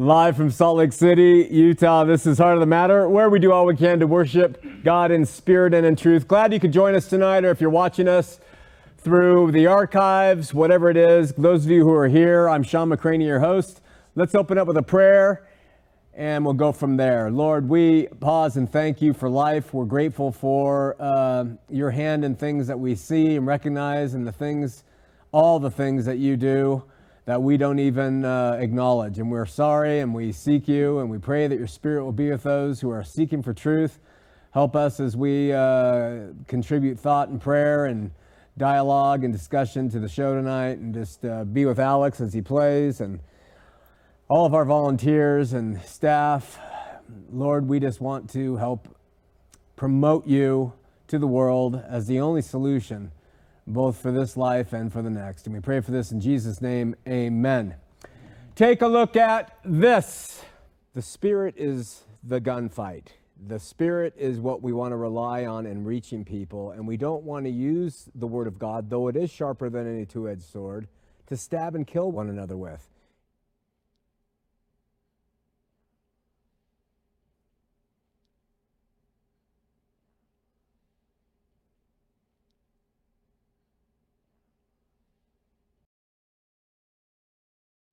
Live from Salt Lake City, Utah. This is Heart of the Matter, where we do all we can to worship God in spirit and in truth. Glad you could join us tonight, or if you're watching us through the archives, whatever it is. Those of you who are here, I'm Shawn McCraney, your host. Let's open up with a prayer and we'll go from there. Lord, we pause and thank you for life. We're grateful for uh, your hand in things that we see and recognize, and the things, all the things that you do that we don't even uh, acknowledge. And we're sorry and we seek you and we pray that your spirit will be with those who are seeking for truth. Help us as we uh, contribute thought and prayer and dialogue and discussion to the show tonight and just uh, be with Alex as he plays and all of our volunteers and staff. Lord, we just want to help promote you to the world as the only solution both for this life and for the next. And we pray for this in Jesus' name. Amen. Take a look at this. The Spirit is the gunfight. The Spirit is what we want to rely on in reaching people, and we don't want to use the Word of God, though it is sharper than any two edged sword, to stab and kill one another with.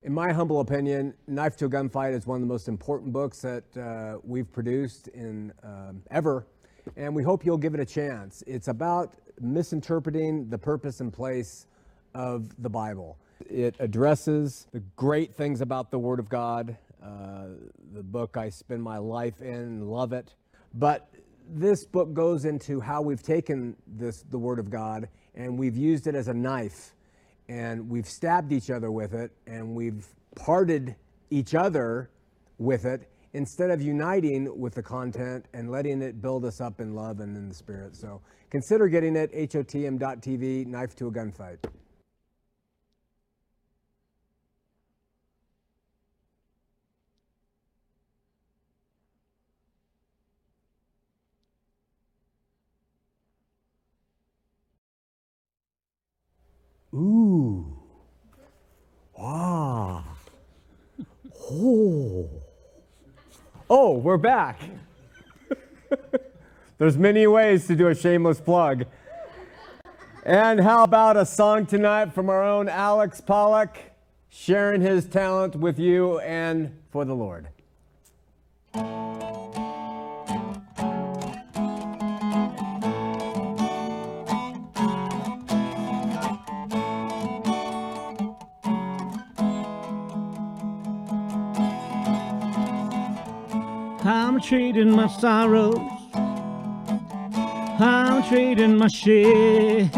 In my humble opinion, Knife to a Gunfight is one of the most important books that uh, we've produced in um, ever, and we hope you'll give it a chance. It's about misinterpreting the purpose and place of the Bible. It addresses the great things about the Word of God, uh, the book I spend my life in, love it. But this book goes into how we've taken this, the Word of God, and we've used it as a knife and we've stabbed each other with it and we've parted each other with it instead of uniting with the content and letting it build us up in love and in the spirit. So consider getting it, hotm.tv, Knife to a Gunfight. We're back. There's many ways to do a shameless plug. And how about a song tonight from our own Alex Pollock, sharing his talent with you and for the Lord? I'm trading my sorrows. I'm trading my shame.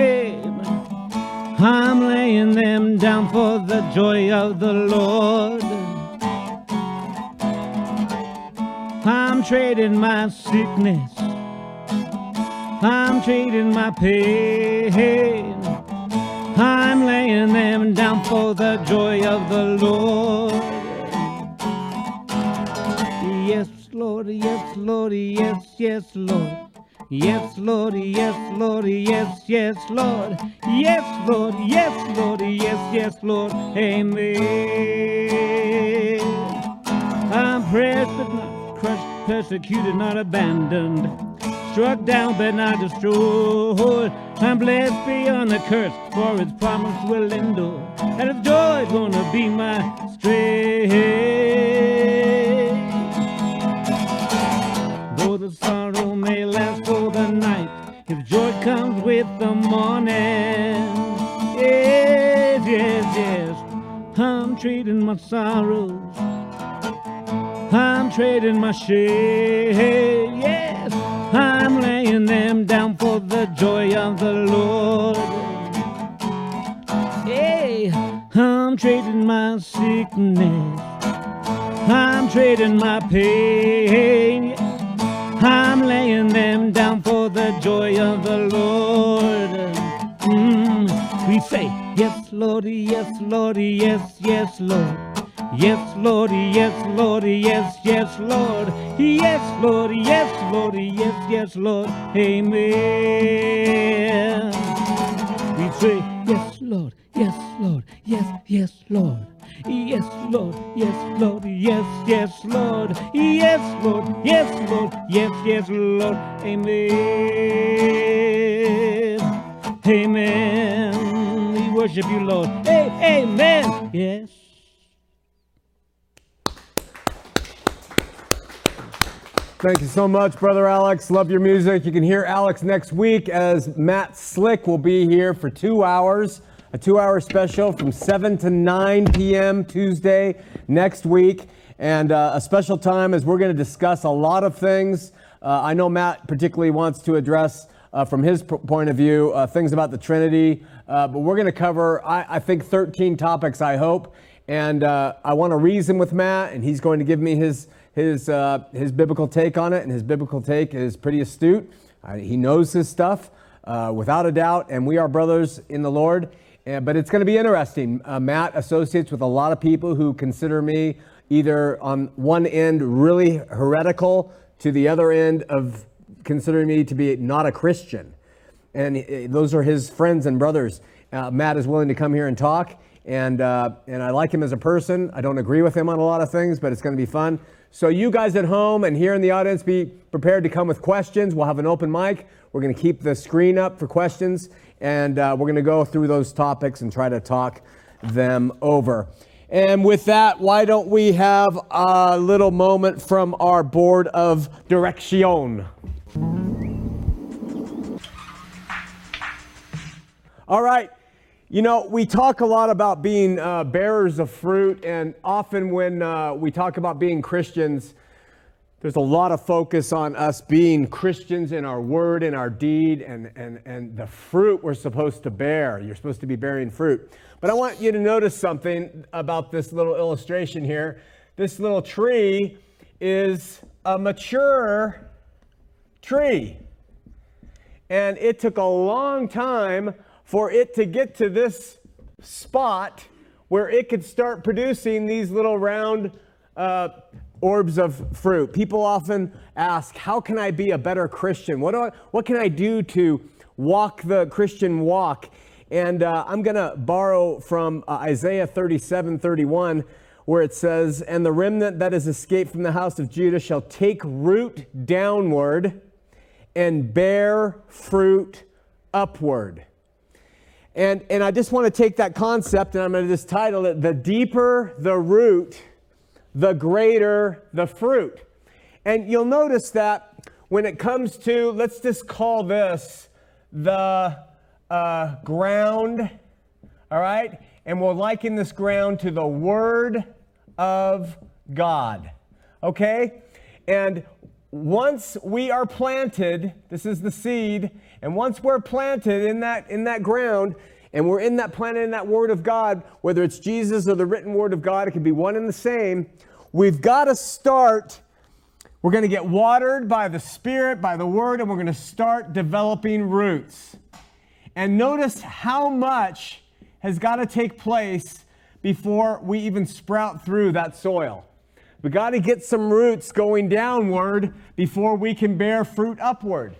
I'm laying them down for the joy of the Lord. I'm trading my sickness. I'm trading my pain. I'm laying them down for the joy of the Lord. Lord, yes, Lord, yes, yes, Lord. Yes, Lord, yes, Lord, yes, yes, Lord. Yes, Lord, yes, Lord, yes, yes, Lord. Amen. I'm pressed but not crushed, persecuted, not abandoned. Struck down but not destroyed. I'm blessed beyond the curse, for his promise will endure. And his joy is gonna be my strength. Sorrow may last for the night, if joy comes with the morning. Yes, yes, yes. I'm trading my sorrows. I'm trading my shame. Yes, I'm laying them down for the joy of the Lord. Hey, I'm trading my sickness. I'm trading my pain. I'm laying them down for the joy of the Lord. Mm, we say, Yes, Lord, yes, Lord, yes, yes, Lord. Yes, Lord, yes, Lord, yes, yes, Lord. Yes, Lord, yes, Lord, yes, yes, Lord. Amen. We say, Yes, Lord, yes, Lord, yes, yes, Lord. Yes, Lord. Yes, Lord. Yes, yes, Lord. Yes, Lord. Yes, Lord. Yes, yes, Lord. Amen. Amen. We worship you, Lord. Hey, amen. Yes. Thank you so much, Brother Alex. Love your music. You can hear Alex next week as Matt Slick will be here for two hours, a two hour special from 7 to 9 p.m. Tuesday next week. And uh, a special time as we're going to discuss a lot of things. Uh, I know Matt particularly wants to address, uh, from his p- point of view, uh, things about the Trinity. Uh, but we're going to cover, I, I, think, 13 topics, I hope. And uh, I want to reason with Matt, and he's going to give me his his, his biblical take on it, and his biblical take is pretty astute. He knows his stuff uh, without a doubt, and we are brothers in the Lord. And, but it's going to be interesting. Uh, Matt associates with a lot of people who consider me either on one end really heretical to the other end of considering me to be not a Christian. And uh, those are his friends and brothers. Uh, Matt is willing to come here and talk, and, and I like him as a person. I don't agree with him on a lot of things, but it's going to be fun. So, you guys at home and here in the audience, be prepared to come with questions. We'll have an open mic. We're going to keep the screen up for questions, and uh, we're going to go through those topics and try to talk them over. And with that, why don't we have a little moment from our board of direction? All right. You know, we talk a lot about being uh, bearers of fruit, and often when uh, we talk about being Christians, there's a lot of focus on us being Christians in our word and our deed and, and, and the fruit we're supposed to bear. You're supposed to be bearing fruit. But I want you to notice something about this little illustration here. This little tree is a mature tree. And it took a long time for it to get to this spot where it could start producing these little round uh, orbs of fruit. People often ask, How can I be a better Christian? What, do I, what can I do to walk the Christian walk? And uh, I'm going to borrow from uh, Isaiah 37 31, where it says, And the remnant that is escaped from the house of Judah shall take root downward and bear fruit upward. And, and I just want to take that concept and I'm going to just title it The Deeper the Root, the Greater the Fruit. And you'll notice that when it comes to, let's just call this the uh, ground, all right? And we'll liken this ground to the Word of God, okay? And once we are planted, this is the seed, and once we're planted in that, in that ground, and we're in that planted in that word of God, whether it's Jesus or the written word of God, it can be one and the same. We've got to start. We're going to get watered by the Spirit, by the Word, and we're going to start developing roots. And notice how much has got to take place before we even sprout through that soil. We got to get some roots going downward before we can bear fruit upward.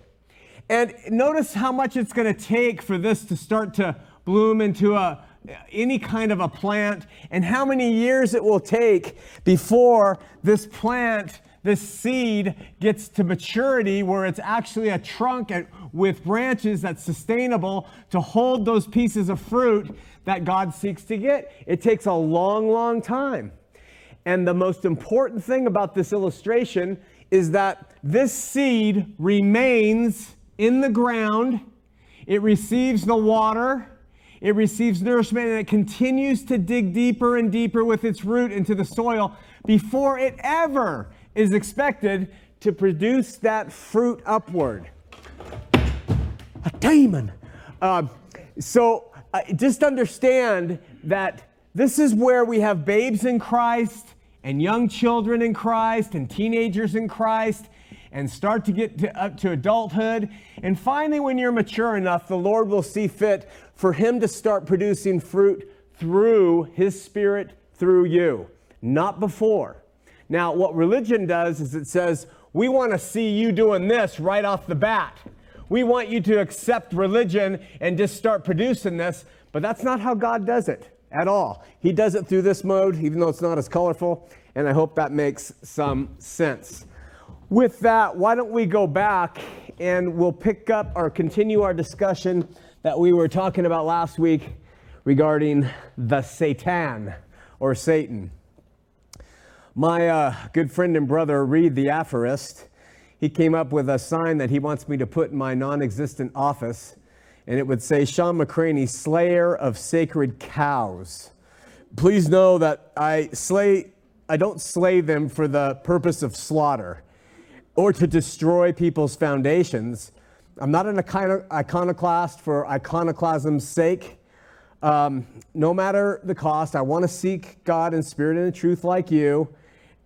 And notice how much it's going to take for this to start to bloom into a any kind of a plant and how many years it will take before this plant this seed gets to maturity where it's actually a trunk with branches that's sustainable to hold those pieces of fruit that God seeks to get. It takes a long, long time. And the most important thing about this illustration is that this seed remains in the ground, it receives the water, it receives nourishment, and it continues to dig deeper and deeper with its root into the soil before it ever is expected to produce that fruit upward. A demon. Uh, so uh, just understand that this is where we have babes in Christ and young children in Christ and teenagers in Christ and start to get to, up to adulthood. And finally, when you're mature enough, the Lord will see fit for Him to start producing fruit through His Spirit through you, not before. Now, what religion does is it says, we want to see you doing this right off the bat. We want you to accept religion and just start producing this, but that's not how God does it. at all. He does it through this mode, even though it's not as colorful, and I hope that makes some sense. With that, why don't we go back and we'll pick up or continue our discussion that we were talking about last week regarding the Satan or Satan. My uh, good friend and brother, Reed the aphorist, he came up with a sign that he wants me to put in my non existent office, and it would say, Shawn McCraney, slayer of sacred cows. Please know that I slay, I don't slay them for the purpose of slaughter or to destroy people's foundations. I'm not an iconoclast for iconoclasm's sake. Um, no matter the cost, I want to seek God in spirit and in truth like you,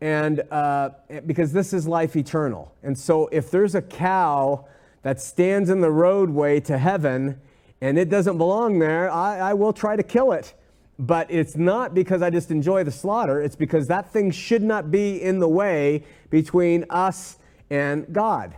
and uh, because this is life eternal. And so, if there's a cow that stands in the roadway to heaven and it doesn't belong there, I, I will try to kill it. But it's not because I just enjoy the slaughter, it's because that thing should not be in the way between us and God.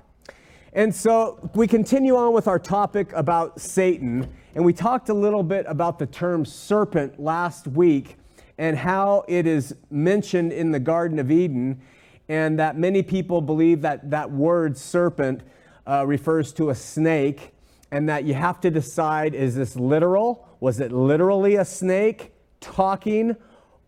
And so we continue on with our topic about Satan, and we talked a little bit about the term serpent last week and how it is mentioned in the Garden of Eden, and that many people believe that that word serpent uh, refers to a snake, and that you have to decide is this literal? Was it literally a snake talking?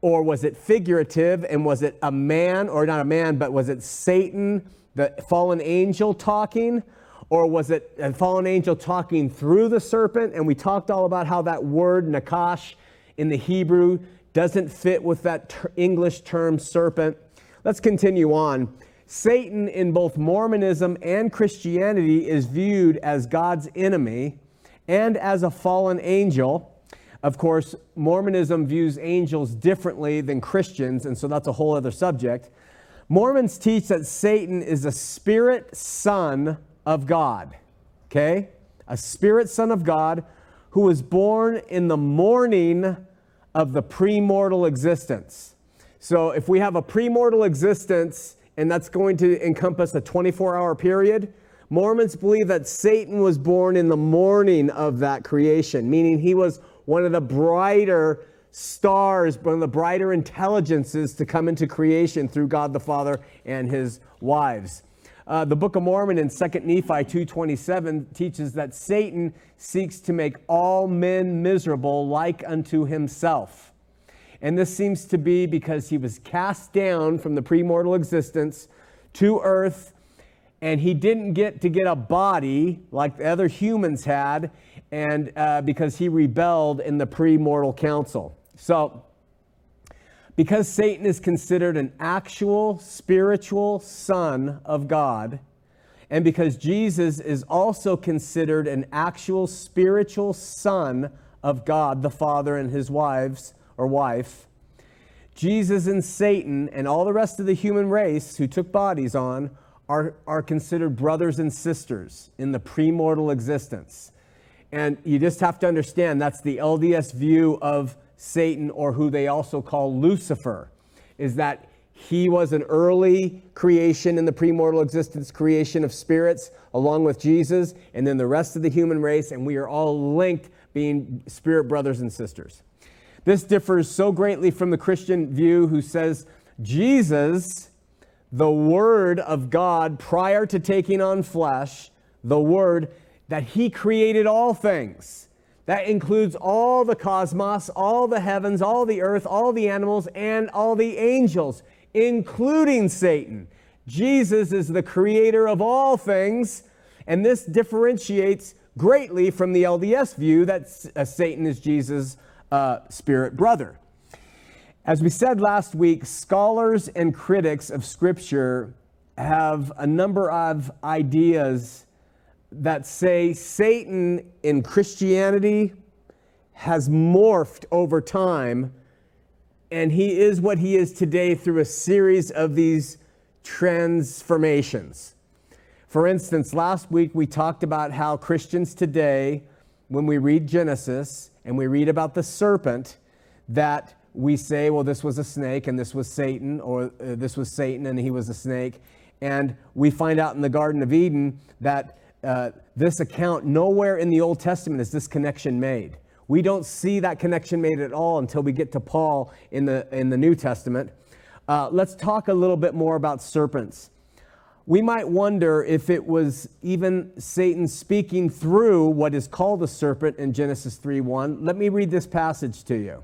Or was it figurative? And was it a man, or not a man, but was it Satan? The fallen angel talking? Or was it a fallen angel talking through the serpent? And we talked all about how that word, nakash, in the Hebrew doesn't fit with that ter- English term serpent. Let's continue on. Satan, in both Mormonism and Christianity, is viewed as God's enemy and as a fallen angel. Of course, Mormonism views angels differently than Christians, and so that's a whole other subject. Mormons teach that Satan is a spirit son of God. Okay? A spirit son of God who was born in the morning of the premortal existence. So if we have a premortal existence and that's going to encompass a 24 hour period, Mormons believe that Satan was born in the morning of that creation, meaning he was one of the brighter stars, of the brighter intelligences to come into creation through God the Father and his wives. Uh, the Book of Mormon in 2 Nephi 2.27 teaches that Satan seeks to make all men miserable like unto himself. And this seems to be because he was cast down from the premortal existence to earth, and he didn't get to get a body like the other humans had, and uh, because he rebelled in the premortal council. So, because Satan is considered an actual spiritual son of God, and because Jesus is also considered an actual spiritual son of God, the Father and his wives or wife, Jesus and Satan and all the rest of the human race who took bodies on are, are considered brothers and sisters in the premortal existence. And you just have to understand that's the LDS view of Satan, or who they also call Lucifer, is that he was an early creation in the premortal existence, creation of spirits, along with Jesus, and then the rest of the human race, and we are all linked, being spirit brothers and sisters. This differs so greatly from the Christian view, who says Jesus, the Word of God, prior to taking on flesh, the Word, that He created all things that includes all the cosmos, all the heavens, all the earth, all the animals, and all the angels, including Satan. Jesus is the creator of all things, and this differentiates greatly from the LDS view that uh, Satan is Jesus' uh, spirit brother. As we said last week, scholars and critics of Scripture have a number of ideas that say Satan in Christianity has morphed over time, and he is what he is today through a series of these transformations. For instance, last week we talked about how Christians today, when we read Genesis and we read about the serpent, that we say, well, this was a snake and this was Satan, or uh, this was Satan and he was a snake. And we find out in the Garden of Eden that uh, this account, nowhere in the Old Testament is this connection made. We don't see that connection made at all until we get to Paul in the, in the New Testament. Uh, let's talk a little bit more about serpents. We might wonder if it was even Satan speaking through what is called a serpent in Genesis 3:1. Let me read this passage to you.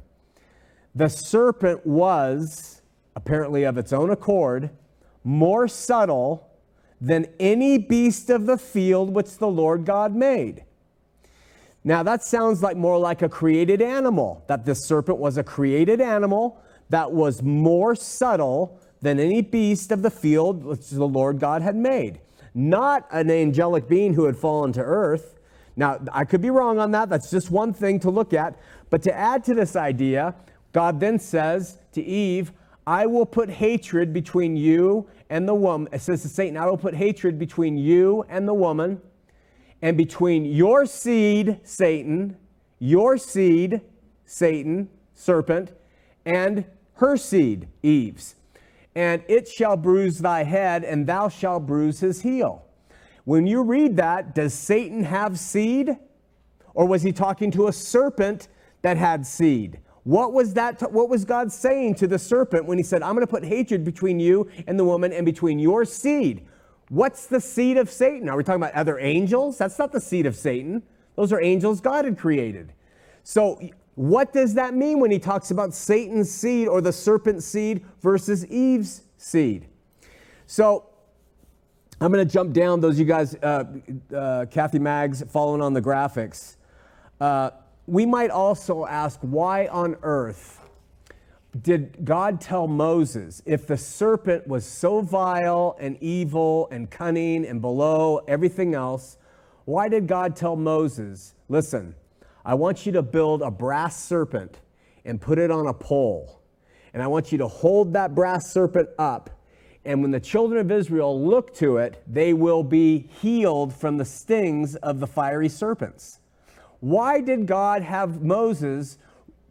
The serpent was, apparently of its own accord, more subtle than any beast of the field which the Lord God made. Now, that sounds like more like a created animal, that the serpent was a created animal that was more subtle than any beast of the field which the Lord God had made. Not an angelic being who had fallen to earth. Now, I could be wrong on that. That's just one thing to look at. But to add to this idea, God then says to Eve, I will put hatred between you and the woman. It says to Satan, I will put hatred between you and the woman and between your seed, Satan, your seed, Satan, serpent, and her seed, Eve's. And it shall bruise thy head, and thou shalt bruise his heel. When you read that, does Satan have seed? Or was he talking to a serpent that had seed? What was that? What was God saying to the serpent when he said, I'm going to put hatred between you and the woman and between your seed? What's the seed of Satan? Are we talking about other angels? That's not the seed of Satan. Those are angels God had created. So, what does that mean when he talks about Satan's seed or the serpent's seed versus Eve's seed? So, I'm going to jump down. Those of you guys, uh, uh, Kathy Maggs, following on the graphics. Uh, we might also ask why on earth did God tell Moses if the serpent was so vile and evil and cunning and below everything else, why did God tell Moses, listen, I want you to build a brass serpent and put it on a pole. And I want you to hold that brass serpent up. And when the children of Israel look to it, they will be healed from the stings of the fiery serpents. Why did God have Moses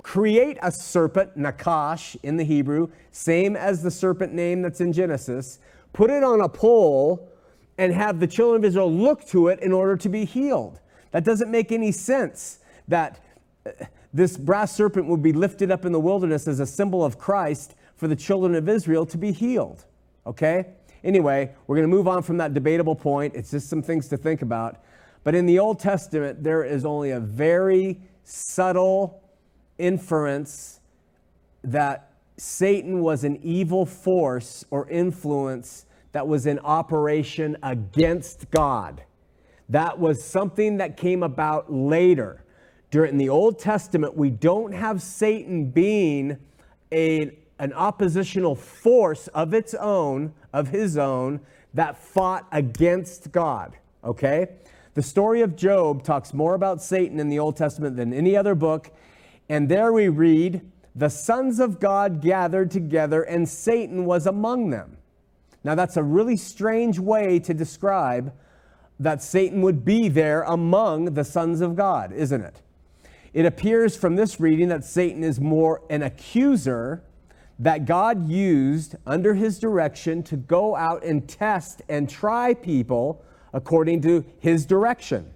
create a serpent, Nakash in the Hebrew, same as the serpent name that's in Genesis, put it on a pole, and have the children of Israel look to it in order to be healed. That doesn't make any sense that uh, this brass serpent would be lifted up in the wilderness as a symbol of Christ for the children of Israel to be healed. Okay? Anyway, we're going to move on from that debatable point. It's just some things to think about. But in the Old Testament, there is only a very subtle inference that Satan was an evil force or influence that was in operation against God. That was something that came about later. During the Old Testament, we don't have Satan being a, an oppositional force of its own, of his own, that fought against God. Okay? The story of Job talks more about Satan in the Old Testament than any other book. And there we read, the sons of God gathered together, and Satan was among them. Now, that's a really strange way to describe that Satan would be there among the sons of God, isn't it? It appears from this reading that Satan is more an accuser that God used under his direction to go out and test and try people according to his direction.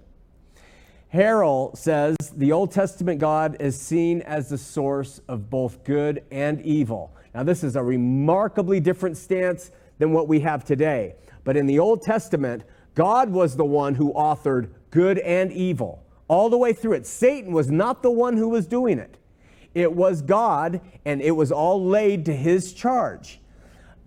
Harrell says the Old Testament God is seen as the source of both good and evil. Now, this is a remarkably different stance than what we have today. But in the Old Testament, God was the one who authored good and evil all the way through it. Satan was not the one who was doing it, it was God, and it was all laid to his charge.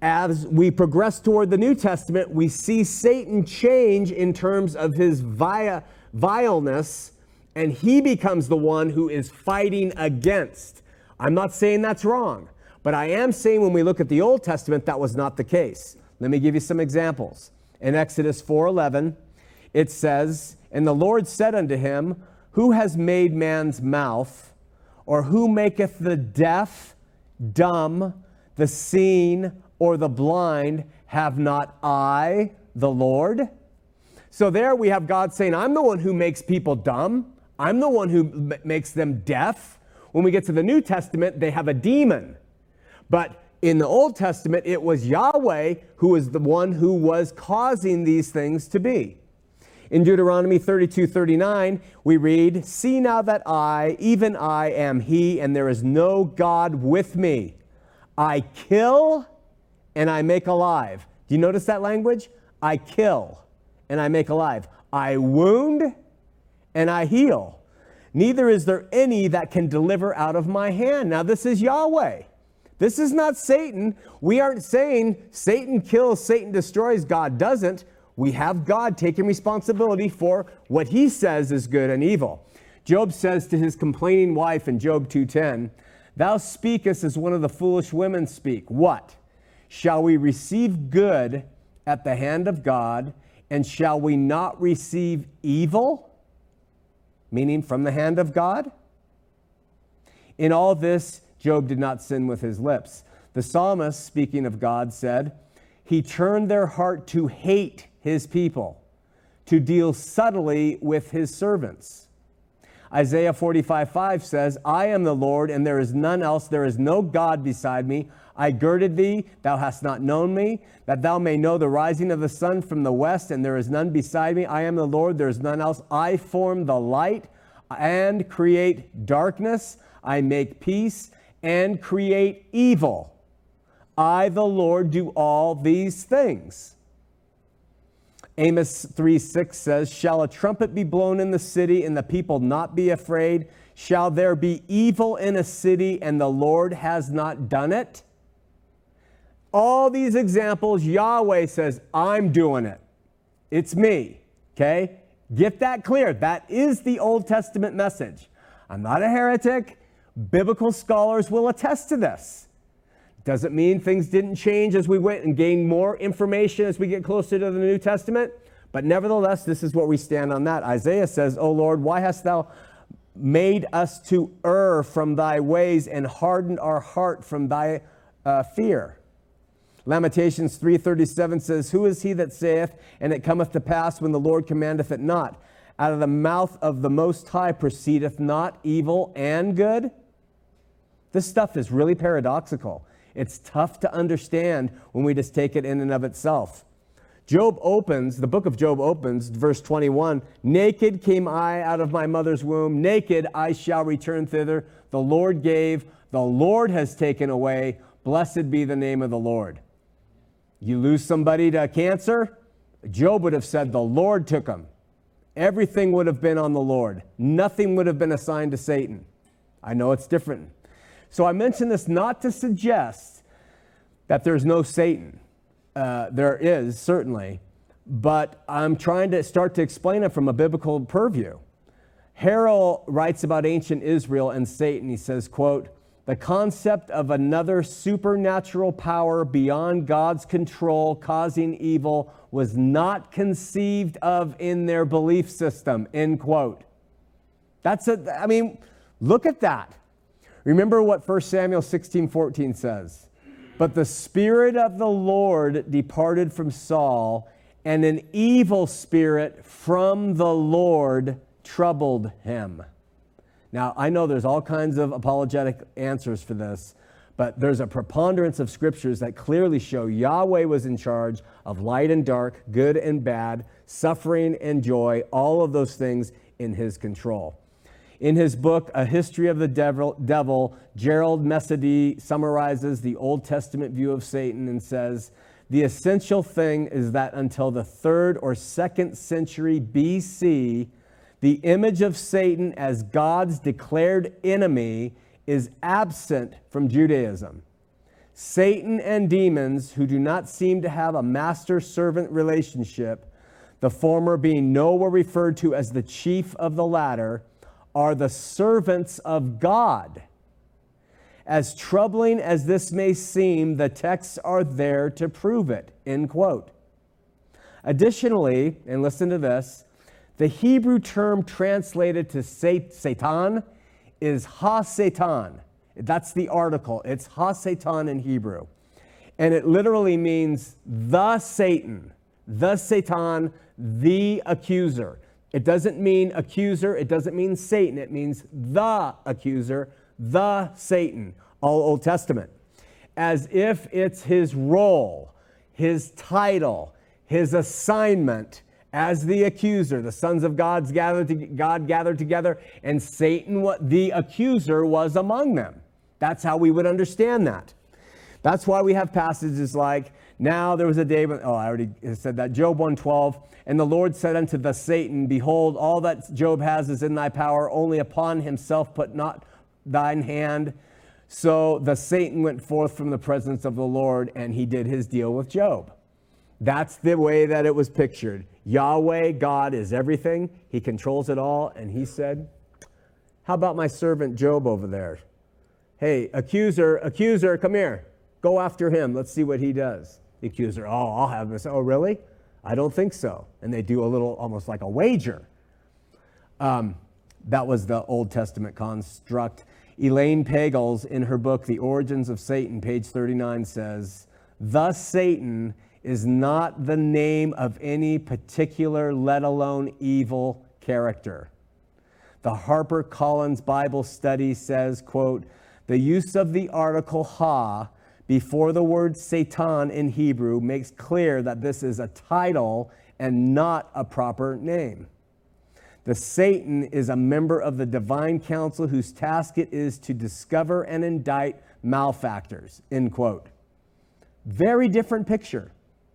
As we progress toward the New Testament, we see Satan change in terms of his via vileness, and he becomes the one who is fighting against. I'm not saying that's wrong, but I am saying when we look at the Old Testament, that was not the case. Let me give you some examples. In Exodus 4:11, it says, "And the Lord said unto him, Who has made man's mouth, or who maketh the deaf, dumb, the seen, or the blind? Have not I, the Lord?" So there we have God saying, I'm the one who makes people dumb. I'm the one who m- makes them deaf. When we get to the New Testament, they have a demon. But in the Old Testament, it was Yahweh who was the one who was causing these things to be. In Deuteronomy 32 39, we read, See now that I, even I, am He, and there is no God with me. I kill and I make alive. Do you notice that language? I kill and I make alive. I wound and I heal. Neither is there any that can deliver out of my hand. Now, this is Yahweh. This is not Satan. We aren't saying Satan kills, Satan destroys, God doesn't. We have God taking responsibility for what he says is good and evil. Job says to his complaining wife in Job 2:10, "Thou speakest as one of the foolish women speak. What? Shall we receive good at the hand of God, and shall we not receive evil?" Meaning from the hand of God? In all this, Job did not sin with his lips. The psalmist, speaking of God, said, He turned their heart to hate his people, to deal subtly with his servants. Isaiah 45 5 says, I am the Lord, and there is none else. There is no God beside me. I girded thee, thou hast not known me, that thou may know the rising of the sun from the west, and there is none beside me. I am the Lord, there is none else. I form the light and create darkness. I make peace and create evil. I, the Lord, do all these things. Amos 3 6 says, Shall a trumpet be blown in the city and the people not be afraid? Shall there be evil in a city and the Lord has not done it? All these examples, Yahweh says, I'm doing it. It's me. Okay? Get that clear. That is the Old Testament message. I'm not a heretic. Biblical scholars will attest to this. Doesn't mean things didn't change as we went and gained more information as we get closer to the New Testament, but nevertheless, this is what we stand on that. Isaiah says, O Lord, why hast thou made us to err from thy ways and hardened our heart from thy uh, fear? Lamentations 3:37 says, "Who is he that saith, and it cometh to pass when the Lord commandeth it not? Out of the mouth of the Most High proceedeth not evil and good." This stuff is really paradoxical. It's tough to understand when we just take it in and of itself. Job opens, the book of Job opens, verse 21 Naked came I out of my mother's womb, naked I shall return thither. The Lord gave, the Lord has taken away. Blessed be the name of the Lord. You lose somebody to cancer, Job would have said, The Lord took him. Everything would have been on the Lord, nothing would have been assigned to Satan. I know it's different so I mention this not to suggest that there's no Satan. Uh, there is, certainly. But I'm trying to start to explain it from a biblical purview. Harrell writes about ancient Israel and Satan. He says, quote, the concept of another supernatural power beyond God's control causing evil was not conceived of in their belief system, end quote. That's a, I mean, look at that. Remember what 1 Samuel 16 14 says. But the Spirit of the Lord departed from Saul, and an evil spirit from the Lord troubled him. Now, I know there's all kinds of apologetic answers for this, but there's a preponderance of scriptures that clearly show Yahweh was in charge of light and dark, good and bad, suffering and joy, all of those things in his control. In his book, A History of the Devil, Devil Gerald Messadié summarizes the Old Testament view of Satan and says, The essential thing is that until the third or second century BC, the image of Satan as God's declared enemy is absent from Judaism. Satan and demons who do not seem to have a master servant relationship, the former being nowhere referred to as the chief of the latter, are the servants of God. As troubling as this may seem, the texts are there to prove it. End quote. Additionally, and listen to this, the Hebrew term translated to Satan is ha-Satan. That's the article. It's ha-Satan in Hebrew. And it literally means the Satan, the Satan, the accuser. It doesn't mean accuser, it doesn't mean Satan, it means the accuser, the Satan, all Old Testament. As if it's his role, his title, his assignment as the accuser. The sons of God's gathered to, God gathered together, and Satan, what the accuser, was among them. That's how we would understand that. That's why we have passages like, now there was a day when, oh, I already said that, Job 112, and the Lord said unto the Satan, Behold, all that Job has is in thy power, only upon himself put not thine hand. So the Satan went forth from the presence of the Lord, and he did his deal with Job. That's the way that it was pictured. Yahweh, God, is everything. He controls it all. And he said, How about my servant Job over there? Hey, accuser, accuser, come here. Go after him. Let's see what he does. The accuser, oh, I'll have this. Oh, really? I don't think so. And they do a little, almost like a wager. Um, that was the Old Testament construct. Elaine Pagels, in her book, The Origins of Satan, page 39, says, Thus Satan is not the name of any particular, let alone evil character. The Harper Collins Bible Study says, quote, the use of the article ha before the word Satan in Hebrew makes clear that this is a title and not a proper name. The Satan is a member of the divine council whose task it is to discover and indict malefactors, end quote. Very different picture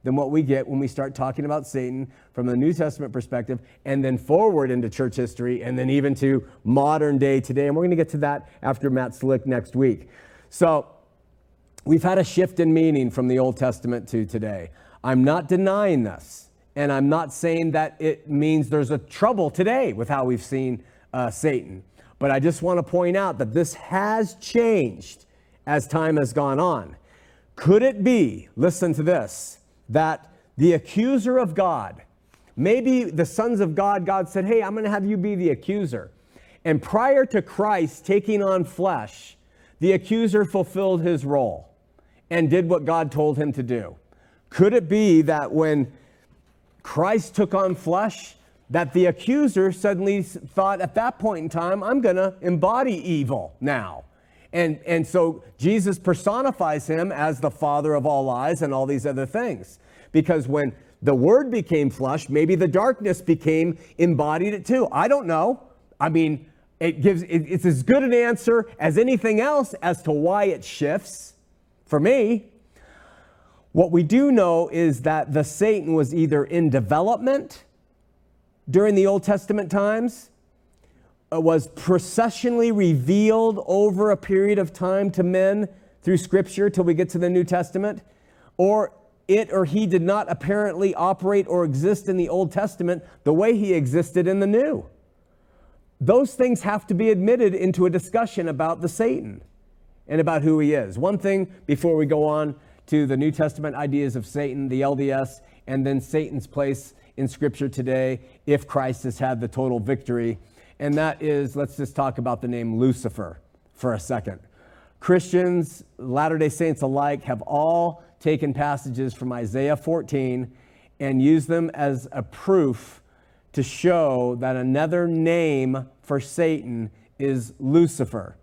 than what we get when we start talking about Satan from the New Testament perspective and then forward into church history and then even to modern day today. And we're going to get to that after Matt Slick next week. So we've had a shift in meaning from the Old Testament to today. I'm not denying this. And I'm not saying that it means there's a trouble today with how we've seen uh, Satan. But I just want to point out that this has changed as time has gone on. Could it be, listen to this, that the accuser of God, maybe the sons of God, God said, Hey, I'm going to have you be the accuser. And prior to Christ taking on flesh, the accuser fulfilled his role and did what God told him to do. Could it be that when Christ took on flesh, that the accuser suddenly thought at that point in time, I'm going to embody evil now? And, and so Jesus personifies him as the father of all lies and all these other things. Because when the word became flesh, maybe the darkness became embodied it too. I don't know. I mean, it gives it, it's as good an answer as anything else as to why it shifts for me. What we do know is that the Satan was either in development during the Old Testament times Uh, was processionally revealed over a period of time to men through Scripture till we get to the New Testament, or it or he did not apparently operate or exist in the Old Testament the way he existed in the New. Those things have to be admitted into a discussion about the Satan and about who he is. One thing before we go on to the New Testament ideas of Satan, the LDS, and then Satan's place in Scripture today if Christ has had the total victory and that is let's just talk about the name Lucifer for a second. Christians, Latter day Saints alike, have all taken passages from Isaiah 14 and used them as a proof to show that another name for Satan is Lucifer.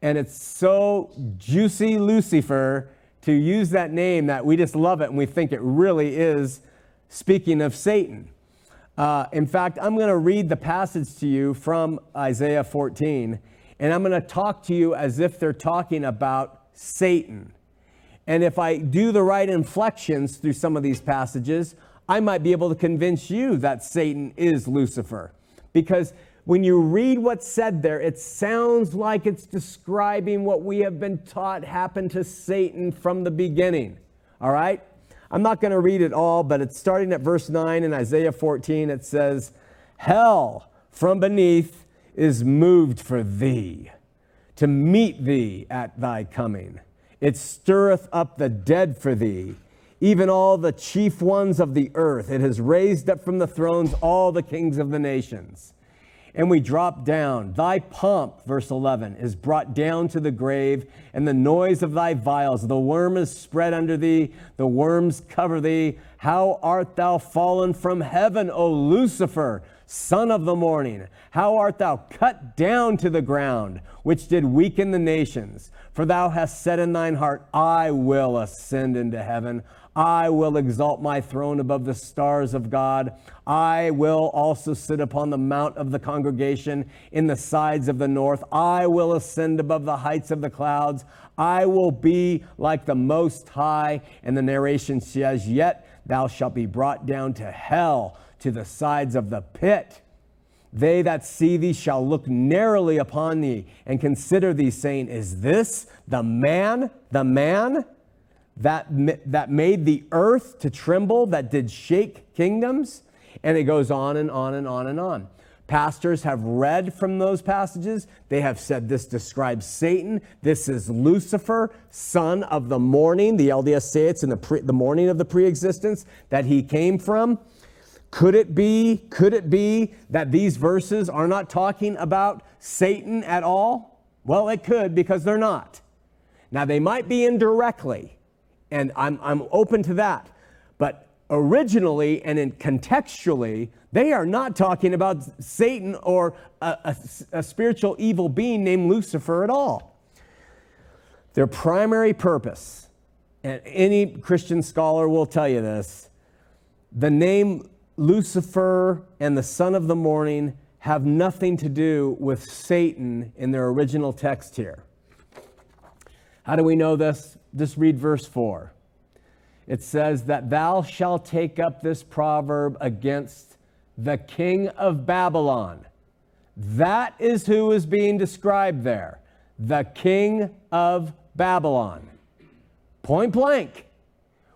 And it's so juicy, Lucifer, to use that name that we just love it and we think it really is speaking of Satan. Uh, in fact, I'm going to read the passage to you from Isaiah 14, and I'm going to talk to you as if they're talking about Satan. And if I do the right inflections through some of these passages, I might be able to convince you that Satan is Lucifer. Because when you read what's said there, it sounds like it's describing what we have been taught happened to Satan from the beginning. All right? I'm not going to read it all, but it's starting at verse 9 in Isaiah 14. It says, Hell from beneath is moved for thee to meet thee at thy coming. It stirreth up the dead for thee, even all the chief ones of the earth. It has raised up from the thrones all the kings of the nations and we drop down. Thy pomp, verse 11, is brought down to the grave, and the noise of thy viols. The worm is spread under thee, the worms cover thee. How art thou fallen from heaven, O Lucifer, son of the morning? How art thou cut down to the ground, which did weaken the nations? For thou hast said in thine heart, I will ascend into heaven. I will exalt my throne above the stars of God. I will also sit upon the mount of the congregation in the sides of the north. I will ascend above the heights of the clouds. I will be like the Most High. And the narration says, Yet thou shalt be brought down to hell, to the sides of the pit. They that see thee shall look narrowly upon thee and consider thee, saying, Is this the man, the man? That, that made the earth to tremble, that did shake kingdoms. And it goes on and on and on and on. Pastors have read from those passages. They have said this describes Satan. This is Lucifer, son of the morning. The LDS say it's in the, pre, the morning of the preexistence that he came from. Could it be, could it be that these verses are not talking about Satan at all? Well, it could because they're not. Now, they might be indirectly and I'm, I'm open to that. But originally and in contextually, they are not talking about Satan or a, a, a spiritual evil being named Lucifer at all. Their primary purpose, and any Christian scholar will tell you this, the name Lucifer and the son of the morning have nothing to do with Satan in their original text here. How do we know this? Just read verse 4. It says that thou shalt take up this proverb against the king of Babylon. That is who is being described there. The king of Babylon. Point blank.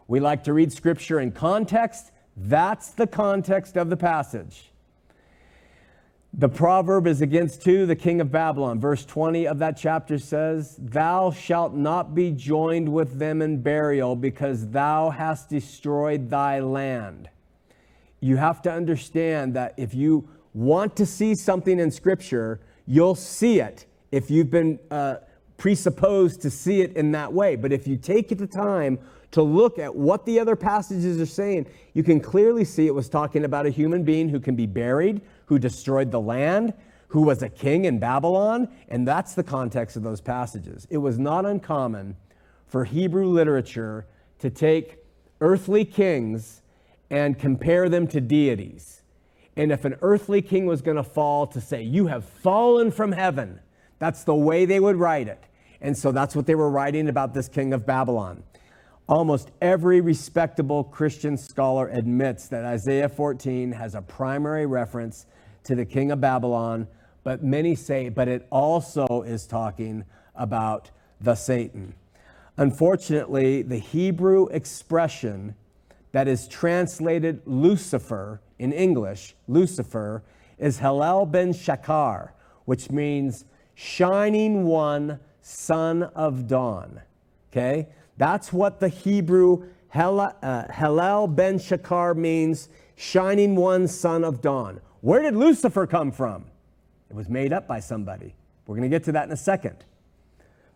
We like to read scripture in context. That's the context of the passage. The proverb is against two, the king of Babylon. Verse 20 of that chapter says, Thou shalt not be joined with them in burial because thou hast destroyed thy land. You have to understand that if you want to see something in Scripture, you'll see it if you've been uh, presupposed to see it in that way. But if you take the time to look at what the other passages are saying, you can clearly see it was talking about a human being who can be buried, who destroyed the land, who was a king in Babylon, and that's the context of those passages. It was not uncommon for Hebrew literature to take earthly kings and compare them to deities. And if an earthly king was going to fall, to say, You have fallen from heaven, that's the way they would write it. And so that's what they were writing about this king of Babylon. Almost every respectable Christian scholar admits that Isaiah 14 has a primary reference to the king of Babylon, but many say, but it also is talking about the Satan. Unfortunately, the Hebrew expression that is translated Lucifer in English, Lucifer, is Hallel ben Shakar, which means shining one, son of dawn. Okay? That's what the Hebrew Hallel uh, ben Shakar means, shining one, son of dawn. Where did Lucifer come from? It was made up by somebody. We're going to get to that in a second.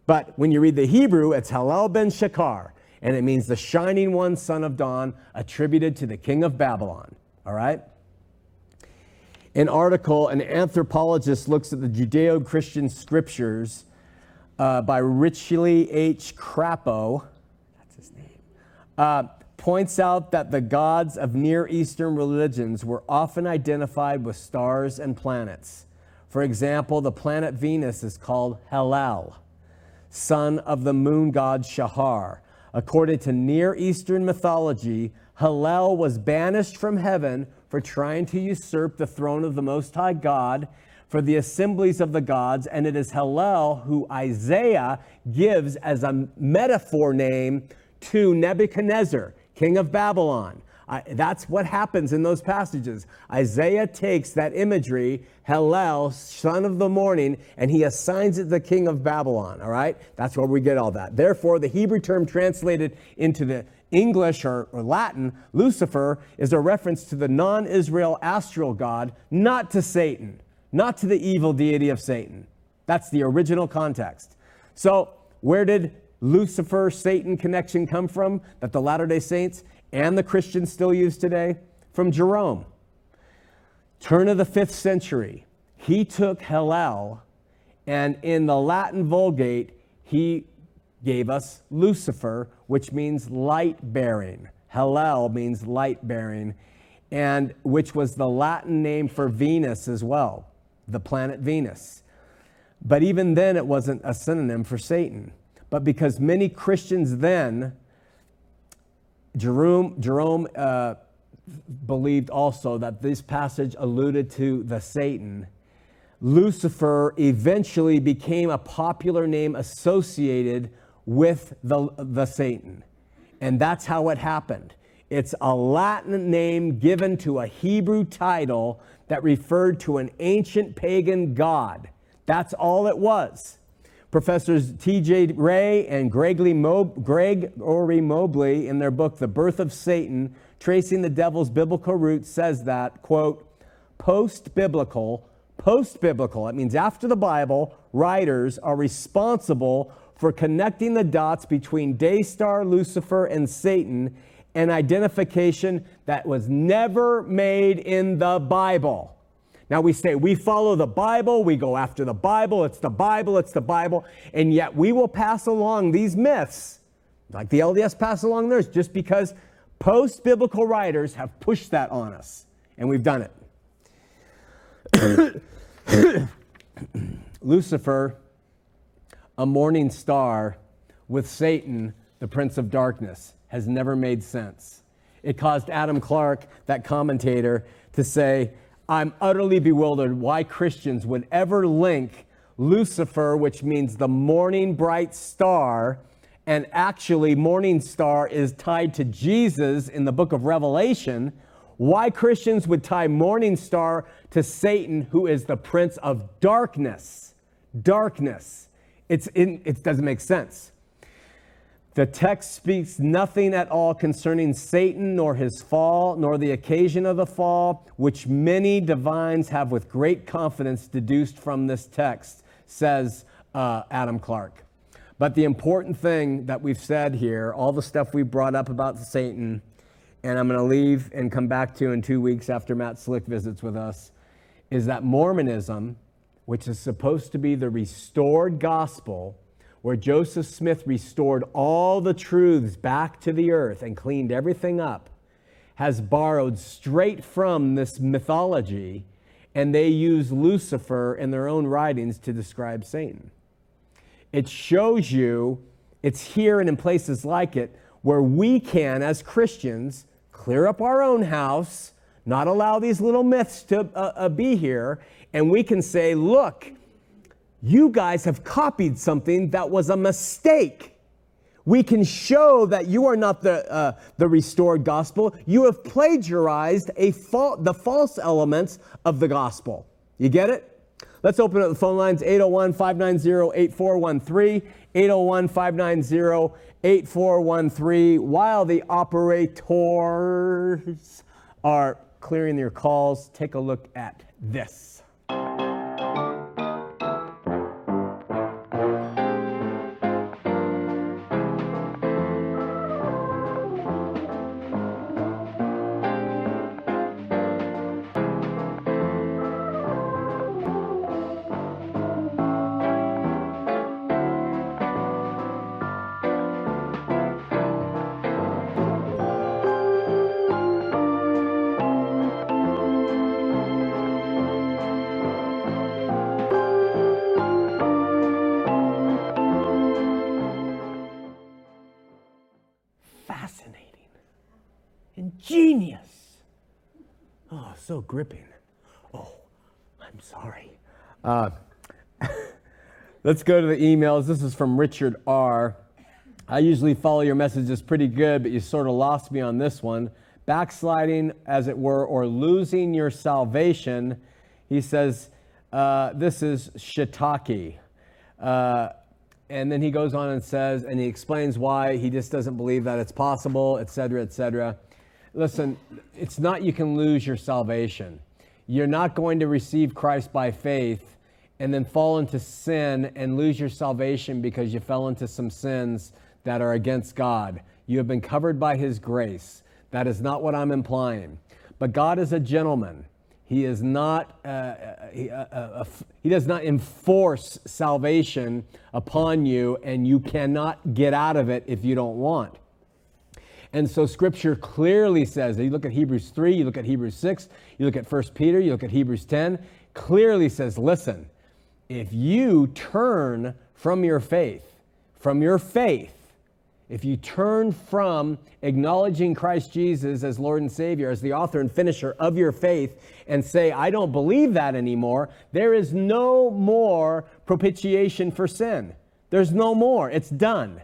But when you read the Hebrew, it's Hallel ben Shakar, and it means the shining one, son of dawn, attributed to the king of Babylon. All right? An article, an anthropologist looks at the Judeo Christian scriptures uh, by Richley H. Crapo. His name. Uh, points out that the gods of Near Eastern religions were often identified with stars and planets. For example, the planet Venus is called Hallel, son of the moon god Shahar. According to Near Eastern mythology, Hallel was banished from heaven for trying to usurp the throne of the Most High God for the assemblies of the gods, and it is Hallel who Isaiah gives as a metaphor name to Nebuchadnezzar king of Babylon. That's what happens in those passages. Isaiah takes that imagery, Hallel, son of the morning, and he assigns it the king of Babylon. All right? That's where we get all that. Therefore, the Hebrew term translated into the English or, or Latin, Lucifer, is a reference to the non Israel astral god, not to Satan, not to the evil deity of Satan. That's the original context. So, where did Lucifer Satan connection come from that the Latter day Saints and the Christians still use today? From Jerome. Turn of the fifth century, he took Hallel, and in the Latin Vulgate, he gave us Lucifer, which means light bearing. Hallel means light bearing, and which was the Latin name for Venus as well, the planet Venus. But even then, it wasn't a synonym for Satan. But because many Christians then, Jerome, Jerome uh, believed also that this passage alluded to the Satan. Lucifer eventually became a popular name associated with the, the Satan. And that's how it happened. It's a Latin name given to a Hebrew title that referred to an ancient pagan god. That's all it was. Professors T.J. Wray and Gregory, Mob- Gregory Mobley, in their book, The Birth of Satan, Tracing the Devil's Biblical Roots, says that, quote, post biblical, post biblical, it means after the Bible, writers are responsible for connecting the dots between day star Lucifer and Satan, an identification that was never made in the Bible. Now we say we follow the Bible, we go after the Bible, it's the Bible, it's the Bible, and yet we will pass along these myths, like the LDS pass along theirs, just because post biblical writers have pushed that on us, and we've done it. Lucifer a morning star with Satan, the prince of darkness, has never made sense. It caused Adam Clarke, that commentator, to say, I'm utterly bewildered why Christians would ever link Lucifer, which means the morning bright star, and actually, morning star is tied to Jesus in the book of Revelation. Why Christians would tie morning star to Satan, who is the prince of darkness. Darkness. It's in, it doesn't make sense. The text speaks nothing at all concerning Satan, nor his fall, nor the occasion of the fall, which many divines have with great confidence deduced from this text, says uh, Adam Clarke. But the important thing that we've said here, all the stuff we brought up about Satan, and I'm going to leave and come back to in two weeks after Matt Slick visits with us, is that Mormonism which is supposed to be the restored gospel, where Joseph Smith restored all the truths back to the earth and cleaned everything up, has borrowed straight from this mythology, and they use Lucifer in their own writings to describe Satan. It shows you, it's here and in places like it, where we can, as Christians, clear up our own house, not allow these little myths to uh, uh, be here, and we can say, look, you guys have copied something that was a mistake. We can show that you are not the, uh, the restored gospel. You have plagiarized a fa- the false elements of the gospel. You get it? Let's open up the phone lines 801 590 8413. 801 590 8413. While the operators are clearing their calls, take a look at this. So gripping. Oh, I'm sorry. Uh, let's go to the emails. This is from Richard R. I usually follow your messages pretty good, but you sort of lost me on this one. Backsliding, as it were, or losing your salvation. He says, uh, this is shiitake. Uh, and then he goes on and says, and he explains why he just doesn't believe that it's possible, et cetera, et cetera. Listen, it's not you can lose your salvation. You're not going to receive Christ by faith and then fall into sin and lose your salvation because you fell into some sins that are against God. You have been covered by His grace. That is not what I'm implying. But God is a gentleman. He is not. Uh, uh he, uh, uh, he does not enforce salvation upon you, and you cannot get out of it if you don't want. And so scripture clearly says, you look at Hebrews 3, you look at Hebrews 6, you look at 1 Peter, you look at Hebrews 10, clearly says, listen, if you turn from your faith, from your faith, if you turn from acknowledging Christ Jesus as Lord and Savior, as the author and finisher of your faith, and say, I don't believe that anymore, there is no more propitiation for sin. There's no more. It's done.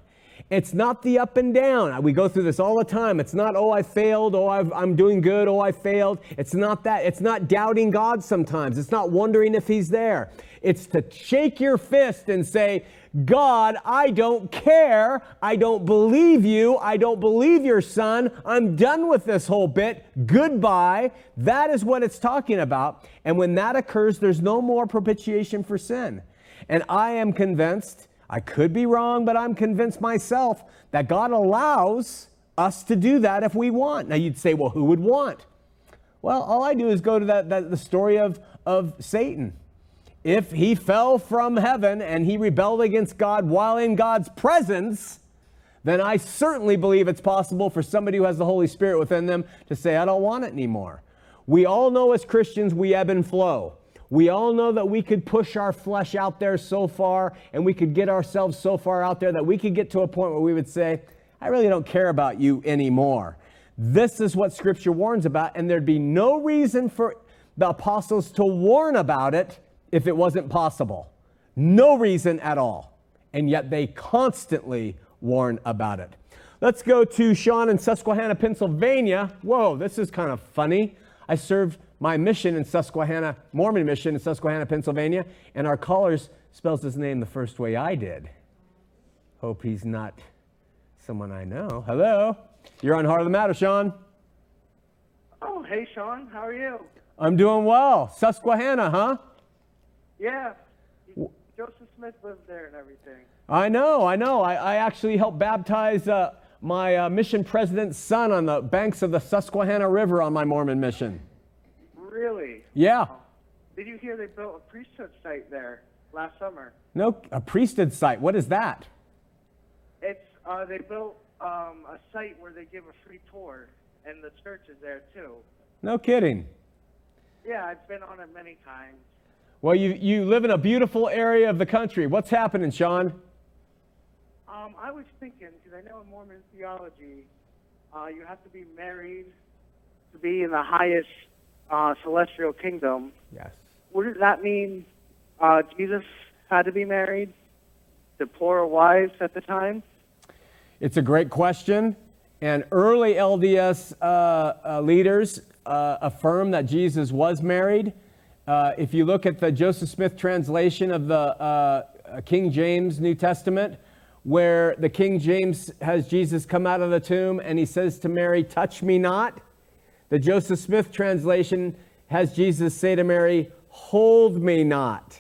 It's not the up and down. We go through this all the time. It's not, oh, I failed. Oh, i am doing good. Oh, I failed. It's not that. It's not doubting God sometimes. It's not wondering if He's there. It's to shake your fist and say, God, I don't care. I don't believe you. I don't believe your son. I'm done with this whole bit. Goodbye. That is what it's talking about. And when that occurs, there's no more propitiation for sin. And I am convinced, I could be wrong, but I'm convinced myself that God allows us to do that if we want. Now you'd say, well, who would want? Well, all I do is go to that, that the story of, of Satan if he fell from heaven and he rebelled against God while in God's presence, then I certainly believe it's possible for somebody who has the Holy Spirit within them to say, I don't want it anymore. We all know as Christians we ebb and flow. We all know that we could push our flesh out there so far and we could get ourselves so far out there that we could get to a point where we would say, I really don't care about you anymore. This is what Scripture warns about, and there'd be no reason for the apostles to warn about it if it wasn't possible. No reason at all. And yet they constantly warn about it. Let's go to Sean in Susquehanna, Pennsylvania. Whoa, this is kind of funny. I served my mission in Susquehanna, Mormon mission in Susquehanna, Pennsylvania, and our caller spells his name the first way I did. Hope he's not someone I know. Hello. You're on Heart of the Matter, Sean. Oh, hey, Sean. How are you? I'm doing well. Susquehanna, huh? Yeah. Joseph Smith lived there and everything. I know, I know. I, I actually helped baptize uh, my uh, mission president's son on the banks of the Susquehanna River on my Mormon mission. Really? Yeah. Did you hear they built a priesthood site there last summer? No, a priesthood site. What is that? It's uh, they built um, a site where they give a free tour, and the church is there too. No kidding. Yeah, I've been on it many times. Well, you, you live in a beautiful area of the country. What's happening, Sean? Um, I was thinking, because I know in Mormon theology, uh, you have to be married to be in the highest uh, celestial kingdom. Yes. What does that mean? Uh, Jesus had to be married to poor wives at the time? It's a great question. And early LDS uh, uh, leaders uh, affirm that Jesus was married. Uh, if you look at the Joseph Smith translation of the uh, King James New Testament, where the King James has Jesus come out of the tomb and he says to Mary, Touch me not. The Joseph Smith translation has Jesus say to Mary, Hold me not.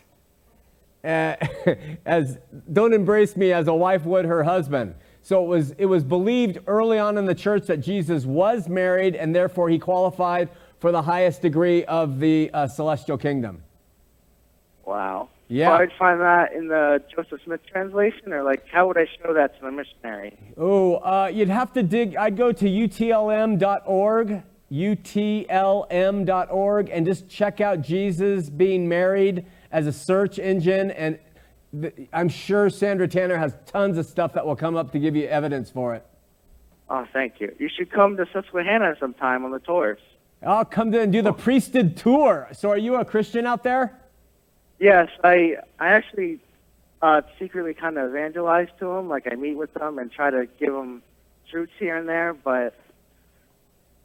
Uh, as don't embrace me as a wife would her husband. So it was, it was believed early on in the church that Jesus was married and therefore he qualified for the highest degree of the uh, celestial kingdom. Wow. Yeah. So I'd find that in the Joseph Smith translation, or like, how would I show that to the missionary? Oh, uh, you'd have to dig. I'd go to utlm.org, utlm.org, and just check out Jesus being married as a search engine. And th- I'm sure Sandra Tanner has tons of stuff that will come up to give you evidence for it. Oh, thank you. You should come to Susquehanna sometime on the tours. I'll come to and do the priesthood tour. So, are you a Christian out there? Yes, I I actually uh, secretly kind of evangelize to them. Like I meet with them and try to give them truths here and there, but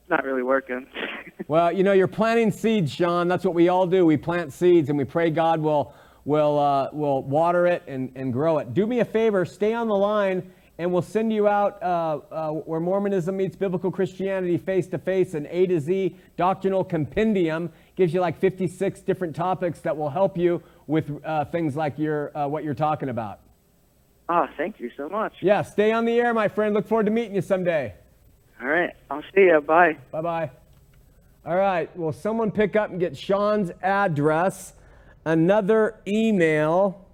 not really working. well, you know, you're planting seeds, Sean. That's what we all do. We plant seeds and we pray God will will uh, will water it and, and grow it. Do me a favor, stay on the line and we'll send you out uh, uh, where Mormonism meets biblical Christianity face to face, an A to Z doctrinal compendium. Gives you like 56 different topics that will help you with uh, things like your, uh, what you're talking about. Oh, thank you so much. Yeah, stay on the air, my friend. Look forward to meeting you someday. All right, I'll see you. Bye. Bye bye. All right, Well, someone pick up and get Sean's address? Another email.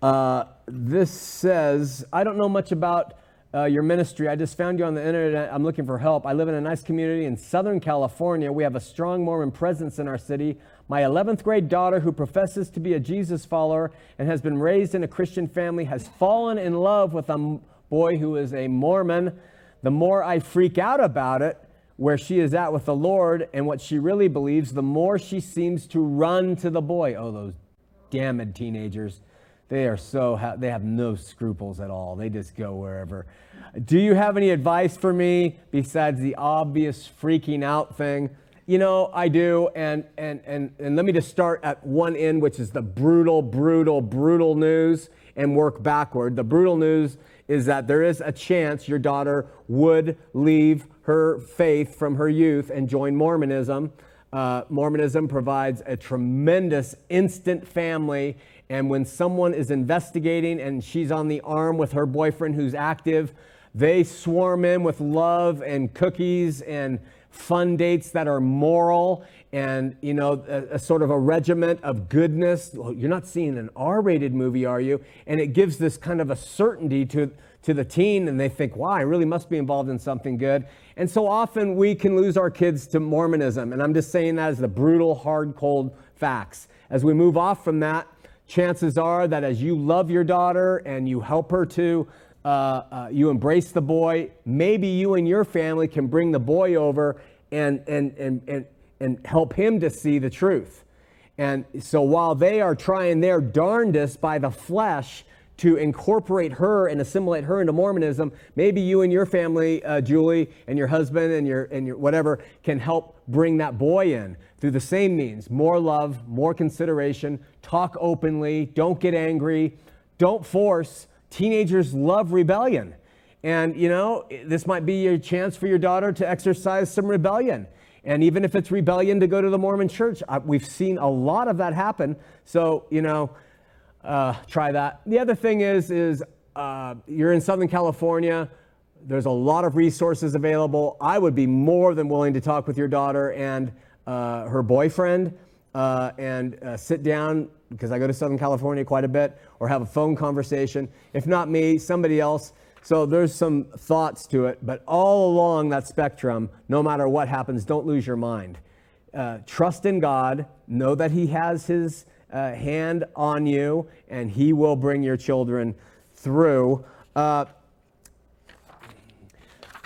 Uh, this says, I don't know much about uh, your ministry. I just found you on the internet. I'm looking for help. I live in a nice community in Southern California. We have a strong Mormon presence in our city. My 11th grade daughter, who professes to be a Jesus follower and has been raised in a Christian family, has fallen in love with a boy who is a Mormon. The more I freak out about it, where she is at with the Lord and what she really believes, the more she seems to run to the boy. Oh, those damned teenagers. They are so, they have no scruples at all. They just go wherever. Do you have any advice for me besides the obvious freaking out thing? You know, I do. And, and, and, and let me just start at one end, which is the brutal, brutal, brutal news, and work backward. The brutal news is that there is a chance your daughter would leave her faith from her youth and join Mormonism. Uh, Mormonism provides a tremendous instant family. And when someone is investigating and she's on the arm with her boyfriend who's active, they swarm in with love and cookies and fun dates that are moral and you know a, a, sort of a regiment of goodness. Well, you're not seeing an r-rated movie are you? And it gives this kind of a certainty to to the teen and they think wow i really must be involved in something good. And so often we can lose our kids to mormonism and i'm just saying that as the brutal hard cold facts. As we move off from that chances are that as you love your daughter and you help her to uh, uh, you embrace the boy. Maybe you and your family can bring the boy over and, and, and, and, and help him to see the truth. And so while they are trying their darndest by the flesh to incorporate her and assimilate her into Mormonism, maybe you and your family, uh, Julie, and your husband and your, and your whatever, can help bring that boy in through the same means more love, more consideration, talk openly, don't get angry, don't force, Teenagers love rebellion. And, you know, this might be a chance for your daughter to exercise some rebellion. And even if it's rebellion to go to the Mormon church, I, we've seen a lot of that happen. So, you know, uh, try that. The other thing is, is uh, you're in Southern California. There's a lot of resources available. I would be more than willing to talk with your daughter and uh, her boyfriend uh, and uh, sit down because I go to Southern California quite a bit, or have a phone conversation. If not me, somebody else. So there's some thoughts to it, but all along that spectrum, no matter what happens, don't lose your mind. Uh, trust in God, know that He has His uh, hand on you, and He will bring your children through. Uh,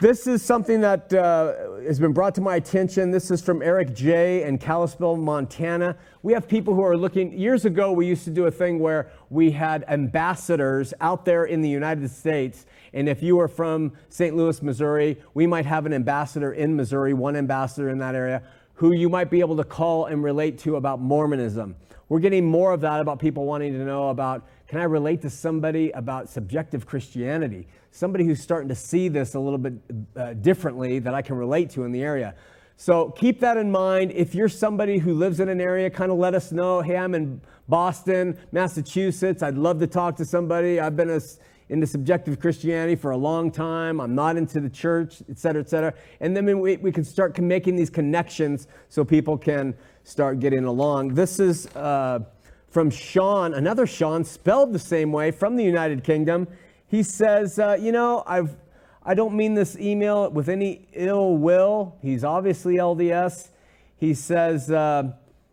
this is something that uh, has been brought to my attention. This is from Eric J. in Kalispell, Montana. We have people who are looking. Years ago, we used to do a thing where we had ambassadors out there in the United States. And if you are from St. Louis, Missouri, we might have an ambassador in Missouri, one ambassador in that area, who you might be able to call and relate to about Mormonism. We're getting more of that about people wanting to know about can I relate to somebody about subjective Christianity? Somebody who's starting to see this a little bit uh, differently that I can relate to in the area. So keep that in mind. If you're somebody who lives in an area, kind of let us know. Hey, I'm in Boston, Massachusetts. I'd love to talk to somebody. I've been a, into subjective Christianity for a long time. I'm not into the church, et cetera, et cetera. And then we, we can start making these connections so people can start getting along. This is uh, from Sean, another Sean, spelled the same way from the United Kingdom. He says, uh, You know, I've, I don't mean this email with any ill will. He's obviously LDS. He says, uh,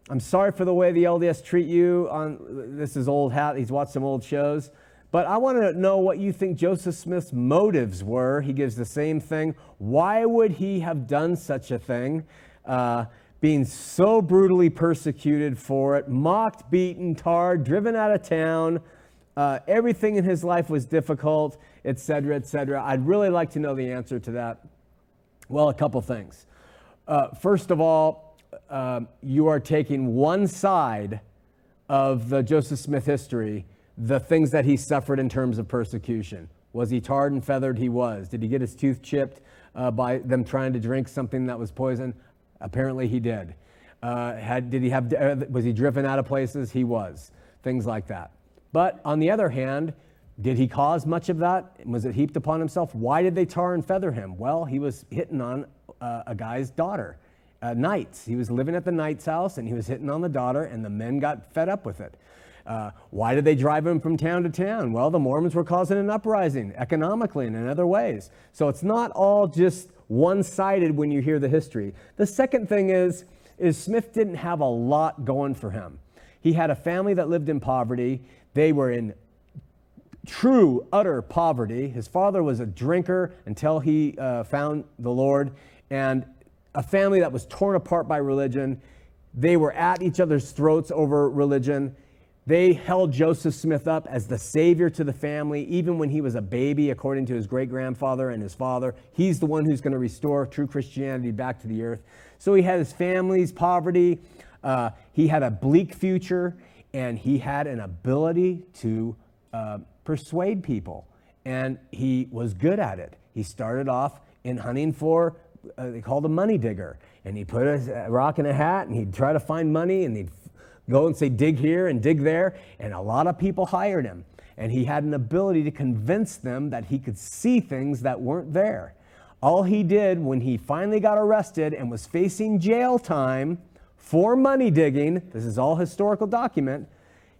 I'm sorry for the way the LDS treat you. On this is old hat. He's watched some old shows, but I want to know what you think Joseph Smith's motives were. He gives the same thing. Why would he have done such a thing? Uh, being so brutally persecuted for it, mocked, beaten, tarred, driven out of town. Uh, everything in his life was difficult, etc., etc. I'd really like to know the answer to that. Well, a couple things. Uh, first of all, uh, you are taking one side of the Joseph Smith history, the things that he suffered in terms of persecution. Was he tarred and feathered? He was. Did he get his tooth chipped uh, by them trying to drink something that was poison? Apparently, he did. Uh, had, did he have, uh, was he driven out of places? He was. Things like that. But on the other hand, did he cause much of that? Was it heaped upon himself? Why did they tar and feather him? Well, he was hitting on uh, a guy's daughter. Uh, Knights. He was living at the Knight's house and he was hitting on the daughter, and the men got fed up with it. Uh, why did they drive him from town to town? Well, the Mormons were causing an uprising economically and in other ways. So it's not all just one sided when you hear the history. The second thing is, is Smith didn't have a lot going for him. He had a family that lived in poverty. They were in true, utter poverty. His father was a drinker until he uh, found the Lord, and a family that was torn apart by religion. They were at each other's throats over religion. They held Joseph Smith up as the savior to the family, even when he was a baby, according to his great grandfather and his father. He's the one who's going to restore true Christianity back to the earth. So he had his family's poverty, uh, he had a bleak future, and he had an ability to uh, persuade people. And he was good at it. He started off in hunting for, uh, they called a money digger. And he put a rock in a hat and he'd try to find money and he'd go and say, dig here and dig there. And a lot of people hired him. And he had an ability to convince them that he could see things that weren't there. All he did when he finally got arrested and was facing jail time for money digging, this is all historical document,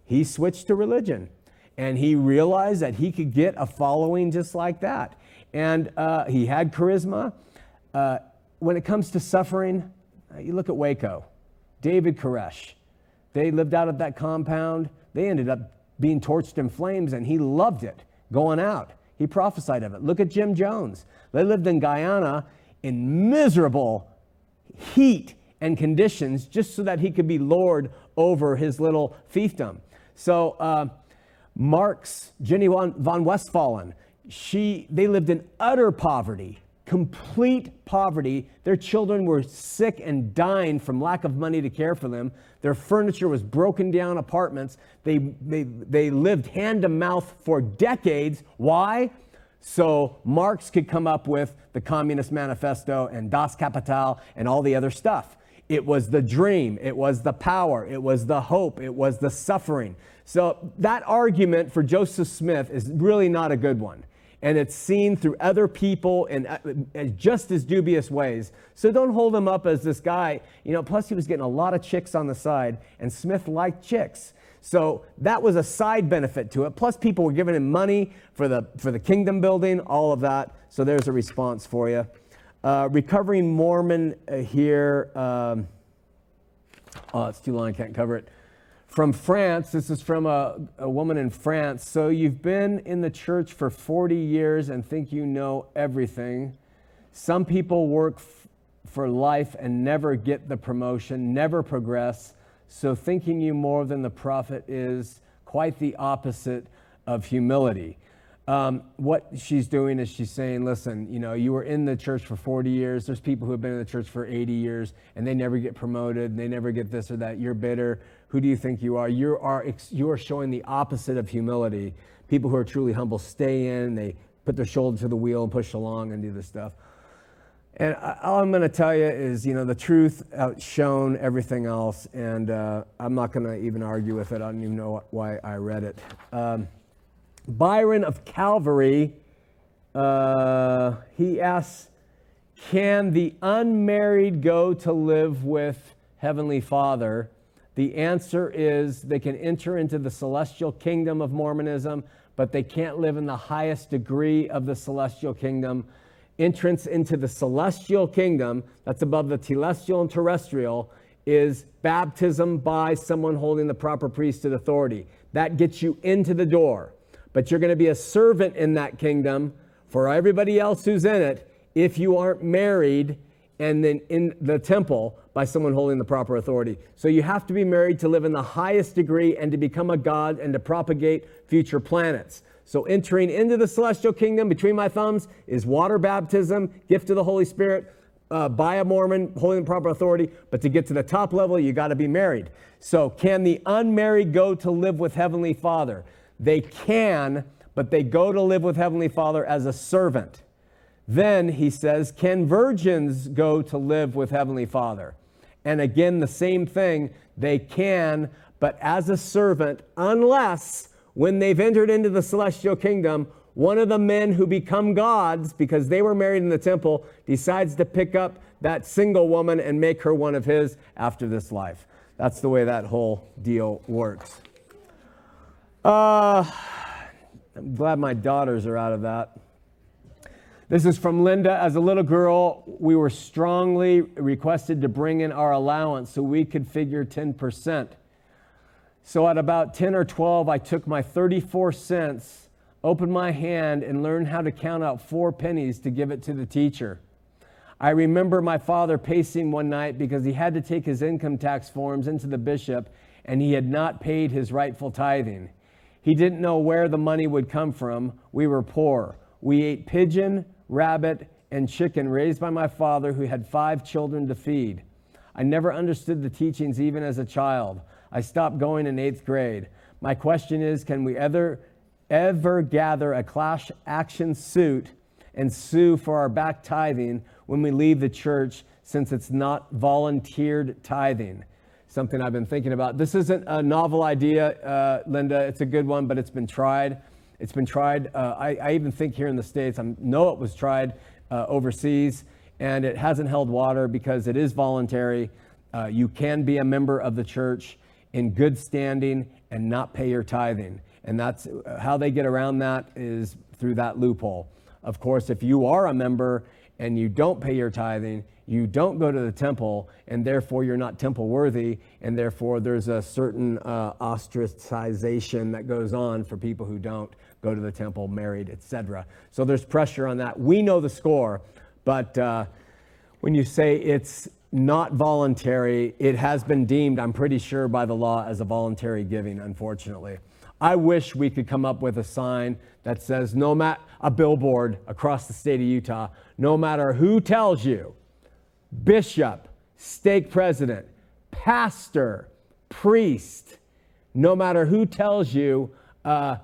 he switched to religion. And he realized that he could get a following just like that. And uh, he had charisma. Uh, when it comes to suffering, uh, you look at Waco, David Koresh. They lived out of that compound. They ended up being torched in flames, and he loved it going out. He prophesied of it. Look at Jim Jones. They lived in Guyana in miserable heat and conditions just so that he could be Lord over his little fiefdom. So, uh, Marx, Jenny von Westphalen, she, they lived in utter poverty complete poverty. Their children were sick and dying from lack of money to care for them. Their furniture was broken down apartments. They, they, they lived hand to mouth for decades. Why? So Marx could come up with the Communist Manifesto and Das Kapital and all the other stuff. It was the dream, it was the power, it was the hope, it was the suffering. So that argument for Joseph Smith is really not a good one and it's seen through other people in uh, just as dubious ways. So don't hold him up as this guy. You know, plus he was getting a lot of chicks on the side, and Smith liked chicks. So that was a side benefit to it. Plus, people were giving him money for the for the kingdom building, all of that. So there's a response for you. Uh, recovering Mormon uh, here. Um, oh, it's too long. I can't cover it from France. This is from a, a, woman in France. So you've been in the church for 40 years and think you know everything. Some people work f- for life and never get the promotion, never progress. So thinking you more than the prophet is quite the opposite of humility. Um, what she's doing is she's saying, listen, you know, you were in the church for 40 years. There's people who have been in the church for 80 years and they never get promoted. They never get this or that. You're bitter. Who do you think you are? You are, you are showing the opposite of humility. People who are truly humble stay in, they put their shoulder to the wheel and push along and do this stuff. And all I'm going to tell you is, you know, the truth outshone everything else. And uh, I'm not going to even argue with it. I don't even know why I read it. Um, Byron of Calvary, uh, he asks, Can the unmarried go to live with Heavenly Father? The answer is they can enter into the celestial kingdom of Mormonism, but they can't live in the highest degree of the celestial kingdom. Entrance into the celestial kingdom, that's above the telestial and terrestrial, is baptism by someone holding the proper priesthood authority. That gets you into the door but you're going to be a servant in that kingdom for everybody else who's in it if you aren't married and then in the temple by someone holding the proper authority. So you have to be married to live in the highest degree and to become a god and to propagate future planets. So entering into the celestial kingdom between my thumbs is water baptism, gift of the Holy Spirit, uh, by a Mormon holding the proper authority. But to get to the top level, you got to be married. So can the unmarried go to live with Heavenly Father? They can, but they go to live with Heavenly Father as a servant. Then he says, Can virgins go to live with Heavenly Father? And again, the same thing. They can, but as a servant, unless when they've entered into the celestial kingdom, one of the men who become gods, because they were married in the temple, decides to pick up that single woman and make her one of his after this life. That's the way that whole deal works. Uh, I'm glad my daughters are out of that. This is from Linda. As a little girl, we were strongly requested to bring in our allowance so we could figure 10%. So at about 10 or 12, I took my 34 cents, opened my hand, and learned how to count out four pennies to give it to the teacher. I remember my father pacing one night because he had to take his income tax forms into the bishop and he had not paid his rightful tithing. He didn't know where the money would come from. We were poor. We ate pigeon, rabbit, and chicken raised by my father, who had five children to feed. I never understood the teachings even as a child. I stopped going in eighth grade. My question is can we ever, ever gather a class action suit and sue for our back tithing when we leave the church since it's not volunteered tithing? Something I've been thinking about. This isn't a novel idea, uh, Linda. It's a good one, but it's been tried. It's been tried. Uh, I, I, even think here in the States, I know it was tried uh, overseas, and it hasn't held water because it is voluntary. Uh, you can be a member of the church in good standing and not pay your tithing. And that's uh, how they get around that is through that loophole. Of course, if you are a member and you don't pay your tithing, you don't go to the temple, and therefore you're not temple worthy, and therefore there's a certain uh, ostracization that goes on for people who don't go to the temple, married, etc. So there's pressure on that. We know the score, but uh, when you say it's not voluntary, it has been deemed, I'm pretty sure, by the law as a voluntary giving, unfortunately. I wish we could come up with a sign that says, no matter a billboard across the state of Utah, no matter who tells you, bishop, stake president, pastor, priest, no matter who tells you, uh,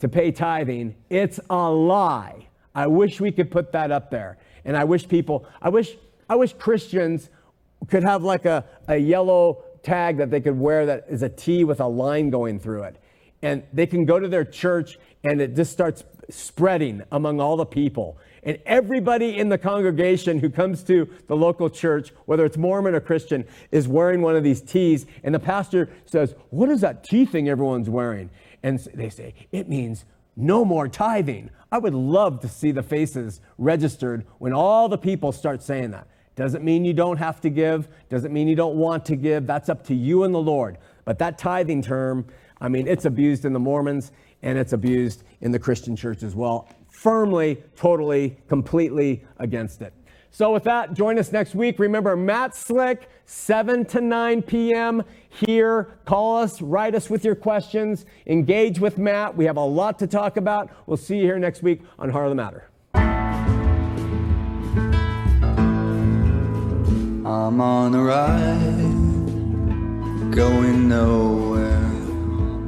to pay tithing. It's a lie. I wish we could put that up there. And I wish people, I wish, I wish Christians could have like a, a yellow tag that they could wear that is a T with a line going through it. And they can go to their church and it just starts spreading among all the people. And everybody in the congregation who comes to the local church, whether it's Mormon or Christian, is wearing one of these T's. And the pastor says, What is that T thing everyone's wearing? And they say, it means no more tithing. I would love to see the faces registered when all the people start saying that. Doesn't mean you don't have to give, doesn't mean you don't want to give. That's up to you and the Lord. But that tithing term, I mean, it's abused in the Mormons and it's abused in the Christian church as well. Firmly, totally, completely against it. So, with that, join us next week. Remember, Matt Slick, 7 to 9 p.m. here. Call us, write us with your questions, engage with Matt. We have a lot to talk about. We'll see you here next week on Heart of the Matter. I'm on a ride, going nowhere.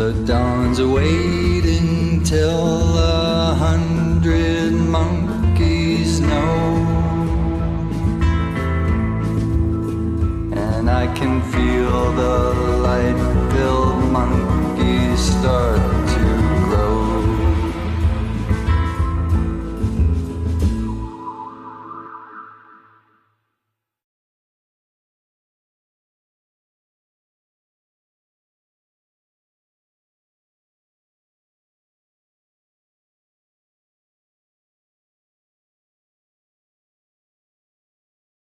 the dawn's waiting till a hundred monkeys know. And I can feel the light-filled monkeys start